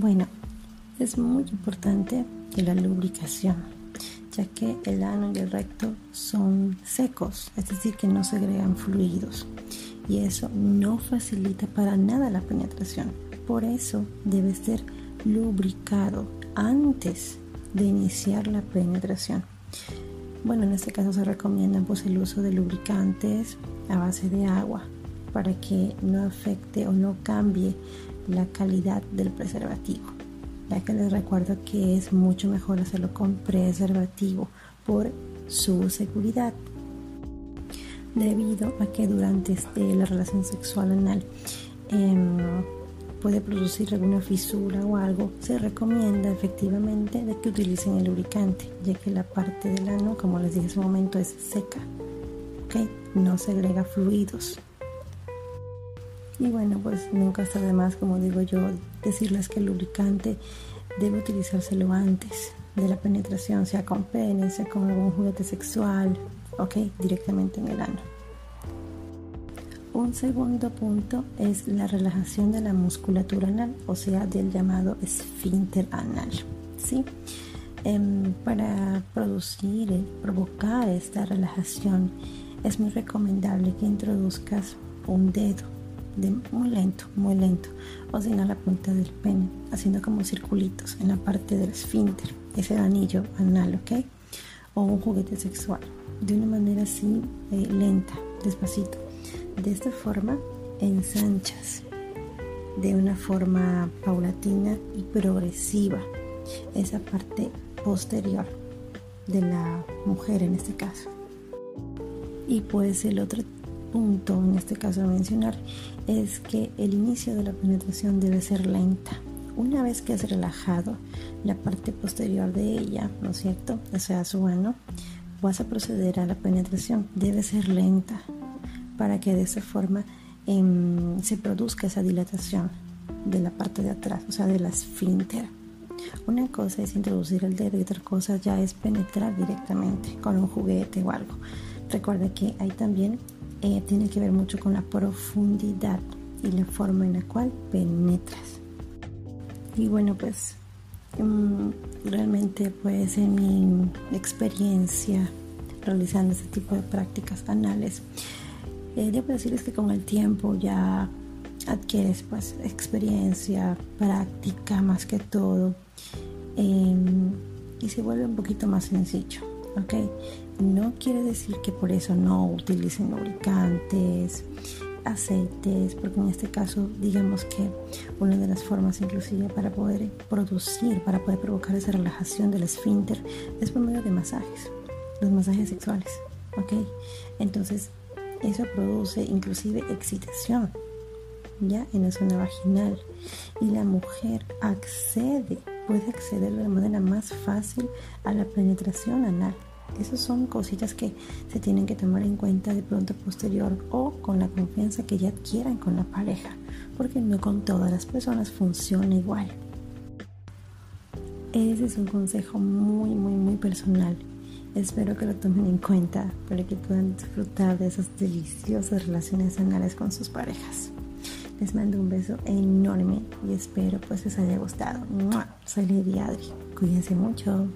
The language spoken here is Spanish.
Bueno, es muy importante la lubricación, ya que el ano y el recto son secos, es decir, que no segregan fluidos y eso no facilita para nada la penetración. Por eso debe ser lubricado antes de iniciar la penetración. Bueno, en este caso se recomienda pues el uso de lubricantes a base de agua para que no afecte o no cambie la calidad del preservativo ya que les recuerdo que es mucho mejor hacerlo con preservativo por su seguridad debido a que durante este, la relación sexual anal em, puede producir alguna fisura o algo, se recomienda efectivamente de que utilicen el lubricante, ya que la parte del ano, como les dije hace un momento, es seca, ¿okay? no segrega fluidos. Y bueno, pues nunca está de más, como digo yo, decirles que el lubricante debe utilizárselo antes de la penetración, sea con pene, sea con algún juguete sexual, ok, directamente en el ano. Un segundo punto es la relajación de la musculatura anal, o sea, del llamado esfínter anal. ¿sí? Em, para producir, y provocar esta relajación, es muy recomendable que introduzcas un dedo muy lento, muy lento, o sin a la punta del pene, haciendo como circulitos en la parte del esfínter, ese anillo anal, ¿ok? O un juguete sexual, de una manera así eh, lenta, despacito. De esta forma ensanchas de una forma paulatina y progresiva esa parte posterior de la mujer en este caso. Y pues el otro punto en este caso a mencionar es que el inicio de la penetración debe ser lenta. Una vez que has relajado la parte posterior de ella, ¿no es cierto? O sea, su ano, vas a proceder a la penetración. Debe ser lenta para que de esa forma em, se produzca esa dilatación de la parte de atrás, o sea, de la esfínter. Una cosa es introducir el dedo y otra cosa ya es penetrar directamente con un juguete o algo. Recuerda que hay también eh, tiene que ver mucho con la profundidad y la forma en la cual penetras. Y bueno, pues mm, realmente pues en mi experiencia realizando este tipo de prácticas anales, eh, debo decirles que con el tiempo ya adquieres pues experiencia, práctica más que todo em, y se vuelve un poquito más sencillo, ¿ok? No quiere decir que por eso no utilicen lubricantes, aceites, porque en este caso digamos que una de las formas inclusive para poder producir, para poder provocar esa relajación del esfínter es por medio de masajes, los masajes sexuales, ¿ok? Entonces eso produce inclusive excitación, ya en la zona vaginal y la mujer accede, puede acceder de la manera más fácil a la penetración anal. Esas son cositas que se tienen que tomar en cuenta de pronto posterior o con la confianza que ya adquieran con la pareja, porque no con todas las personas funciona igual. Ese es un consejo muy, muy, muy personal. Espero que lo tomen en cuenta para que puedan disfrutar de esas deliciosas relaciones anales con sus parejas. Les mando un beso enorme y espero pues les haya gustado. Soy Lady Adri. Cuídense mucho.